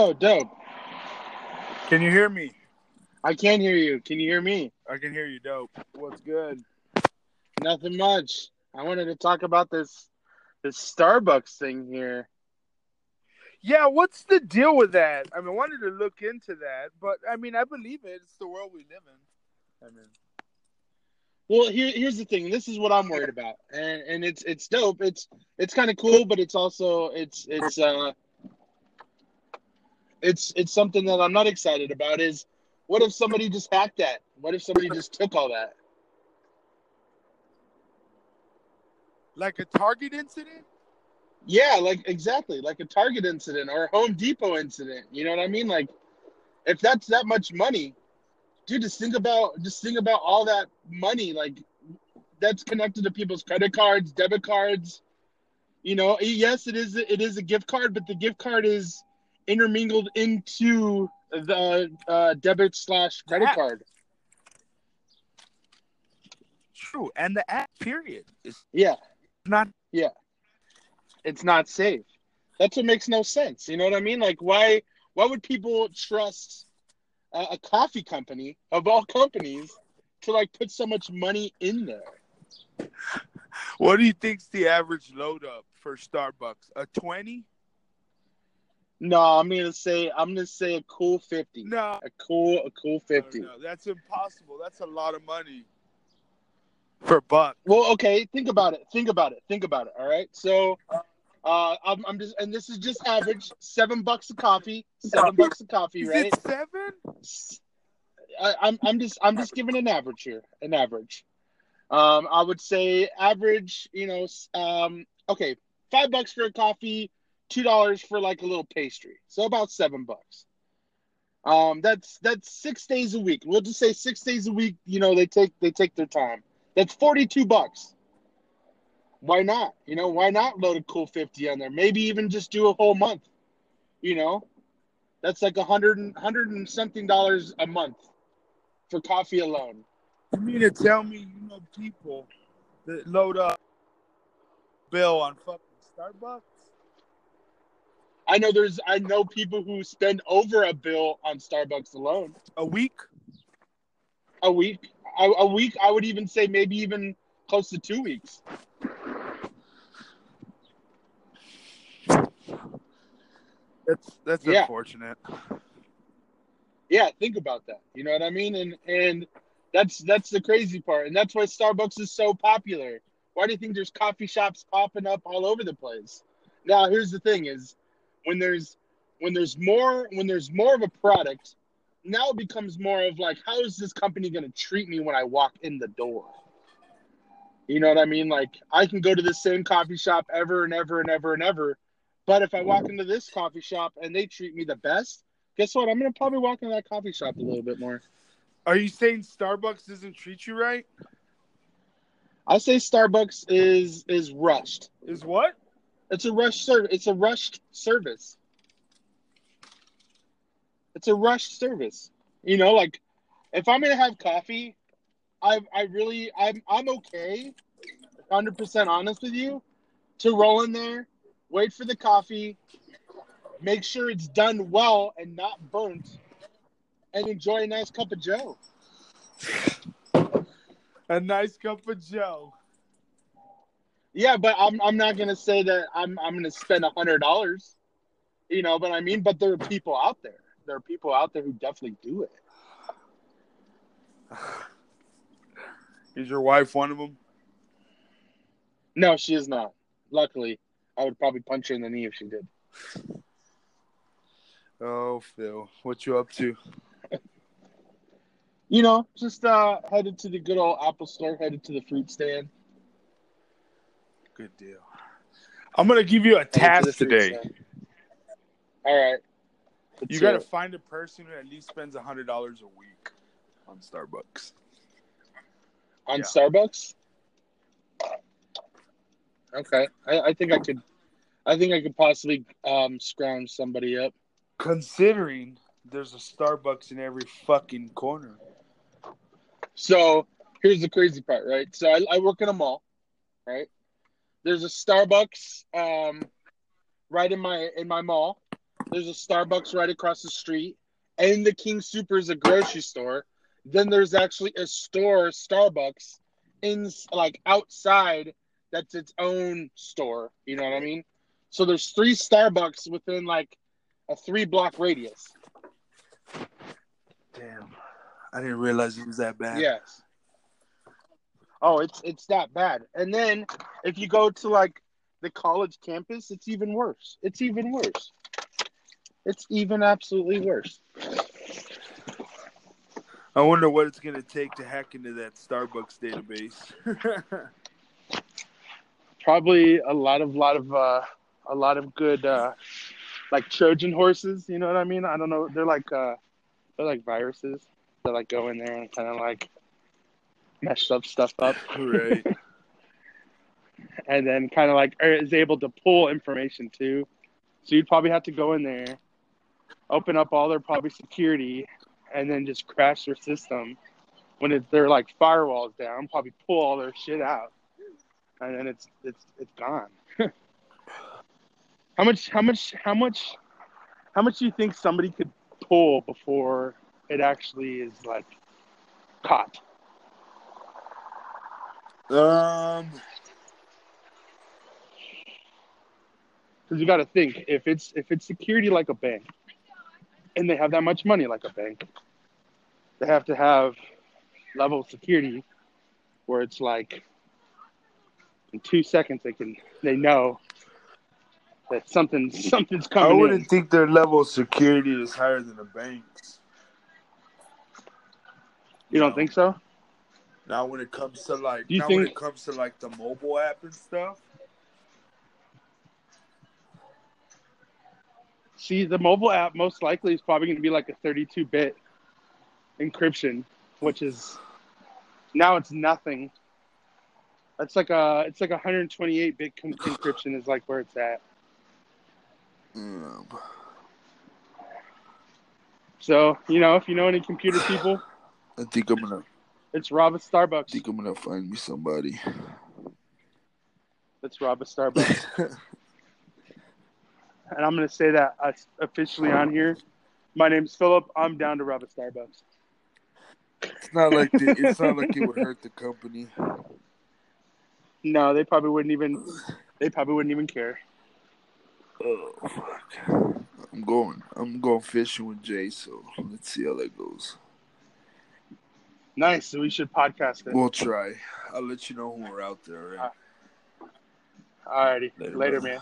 Oh, dope. Can you hear me? I can hear you. Can you hear me? I can hear you, dope. What's good? Nothing much. I wanted to talk about this this Starbucks thing here. Yeah, what's the deal with that? I mean, I wanted to look into that, but I mean, I believe it. It's the world we live in. I mean, Well, here here's the thing. This is what I'm worried about, and and it's it's dope. It's it's kind of cool, but it's also it's it's uh it's it's something that I'm not excited about. Is what if somebody just hacked that? What if somebody just took all that? like a Target incident. Yeah, like exactly, like a Target incident or a Home Depot incident. You know what I mean? Like, if that's that much money, dude, just think about just think about all that money. Like, that's connected to people's credit cards, debit cards. You know, yes, it is it is a gift card, but the gift card is intermingled into the uh, debit slash credit card. True, and the app period is Yeah, not. yeah it's not safe. That's what makes no sense. You know what I mean? Like, why why would people trust a, a coffee company of all companies to like put so much money in there? What do you think's the average load up for Starbucks? A twenty? No, I'm gonna say I'm gonna say a cool fifty. No, A cool a cool fifty. no, that's impossible. That's a lot of money for buck. Well, okay, think about it. Think about it. Think about it. All right. So, uh, I'm, I'm just, and this is just average. Seven bucks a coffee. Seven bucks a coffee, Is right? it seven? I, I'm, I'm just, I'm just giving an average here. An average. Um, I would say average. You know, um, okay, five bucks for a coffee, two dollars for like a little pastry. So about seven bucks. Um, that's that's six days a week. We'll just say six days a week. You know, they take they take their time. That's forty two bucks. Why not? You know, why not load a cool fifty on there? Maybe even just do a whole month. You know, that's like a hundred and hundred and something dollars a month for coffee alone. You mean to tell me you know people that load up bill on fucking Starbucks? I know there's I know people who spend over a bill on Starbucks alone A week? a week. A, a week, I would even say maybe even close to two weeks. That's that's Yeah. unfortunate. Yeah, think about that. You know what I mean? And and that's that's the crazy part. And that's why Starbucks is so popular. Why do you think there's coffee shops popping up all over the place? Now, here's the thing is when there's when there's more when there's more of a product, now it becomes more of like how is this company going to treat me when I walk in the door? You know what I mean? Like I can go to the same coffee shop ever and ever and ever and ever, but if I walk into this coffee shop and they treat me the best, guess what? I'm gonna probably walk into that coffee shop a little bit more. Are you saying Starbucks doesn't treat you right? I say Starbucks is is rushed. Is what? It's a rush service. It's a rushed service. It's a rushed service. You know, like if I'm gonna have coffee, I I really I'm I'm okay, hundred percent honest with you, to roll in there, wait for the coffee, make sure it's done well and not burnt, and enjoy a nice cup of Joe. A nice cup of Joe. Yeah, but I'm I'm not gonna say that I'm I'm gonna spend a hundred dollars, you know. But I mean, but there are people out there. There are people out there who definitely do it. Is your wife one of them? No, she is not. Luckily, I would probably punch her in the knee if she did. Oh, Phil, what you up to? You know, just uh headed to the good old Apple store, headed to the fruit stand. Good deal. I'm gonna give you a to task today. All right. Let's You gotta it. find a person who at least spends a hundred dollars a week on Starbucks. on yeah. Starbucks. Okay, I, I think I could. I think I could possibly um, scrounge somebody up. Considering there's a Starbucks in every fucking corner. So here's the crazy part, right? So I, I work in a mall, right? There's a Starbucks um, right in my in my mall, there's a Starbucks right across the street, and the King Super is a grocery store. Then there's actually a store, Starbucks, in like outside that's its own store. You know what I mean? So there's three Starbucks within like a three block radius. Damn. I didn't realize it was that bad. Yes. Oh, it's it's that bad. And then if you go to like the college campus, it's even worse. It's even worse. It's even absolutely worse. I wonder what it's gonna take to hack into that Starbucks database. Probably a lot of lot of uh a lot of good uh like Trojan horses, you know what I mean? I don't know. They're like uh they're like viruses that like go in there and kind of like mess up stuff up. right. and then kind of like er, is able to pull information too. So you'd probably have to go in there, open up all their probably security, and then just crash their system when it, they're like firewalls down. Probably pull all their shit out, and then it's it's it's gone. how much? How much? How much? How much do you think somebody could pull before it actually is like caught? Um, Because you got to think if it's if it's security like a bank, and they have that much money like a bank, they have to have level of security where it's like in two seconds they can they know that something something's coming. I wouldn't in. think their level of security is higher than the banks. You don't think so? Now, when it comes to like, Do you now when it comes to like the mobile app and stuff, See, the mobile app most likely is probably going to be like a 32-bit encryption, which is now it's nothing. That's like a it's like a 128-bit con- encryption is like where it's at. um, So you know, if you know any computer people, I think I'm gonna, it's rob a Starbucks. I think I'm gonna find me somebody. Let's rob a Starbucks. and I'm going to say that uh, officially on here. My name's Philip. I'm down to rob a Starbucks. It's not like the, it's not like it would hurt the company. No, they probably wouldn't even. They probably wouldn't even care. Oh, fuck. I'm going. I'm going fishing with Jay. So let's see how that goes. Nice. So we should podcast it. We'll try. I'll let you know when we're out there. All right? Alrighty. Later, Later man.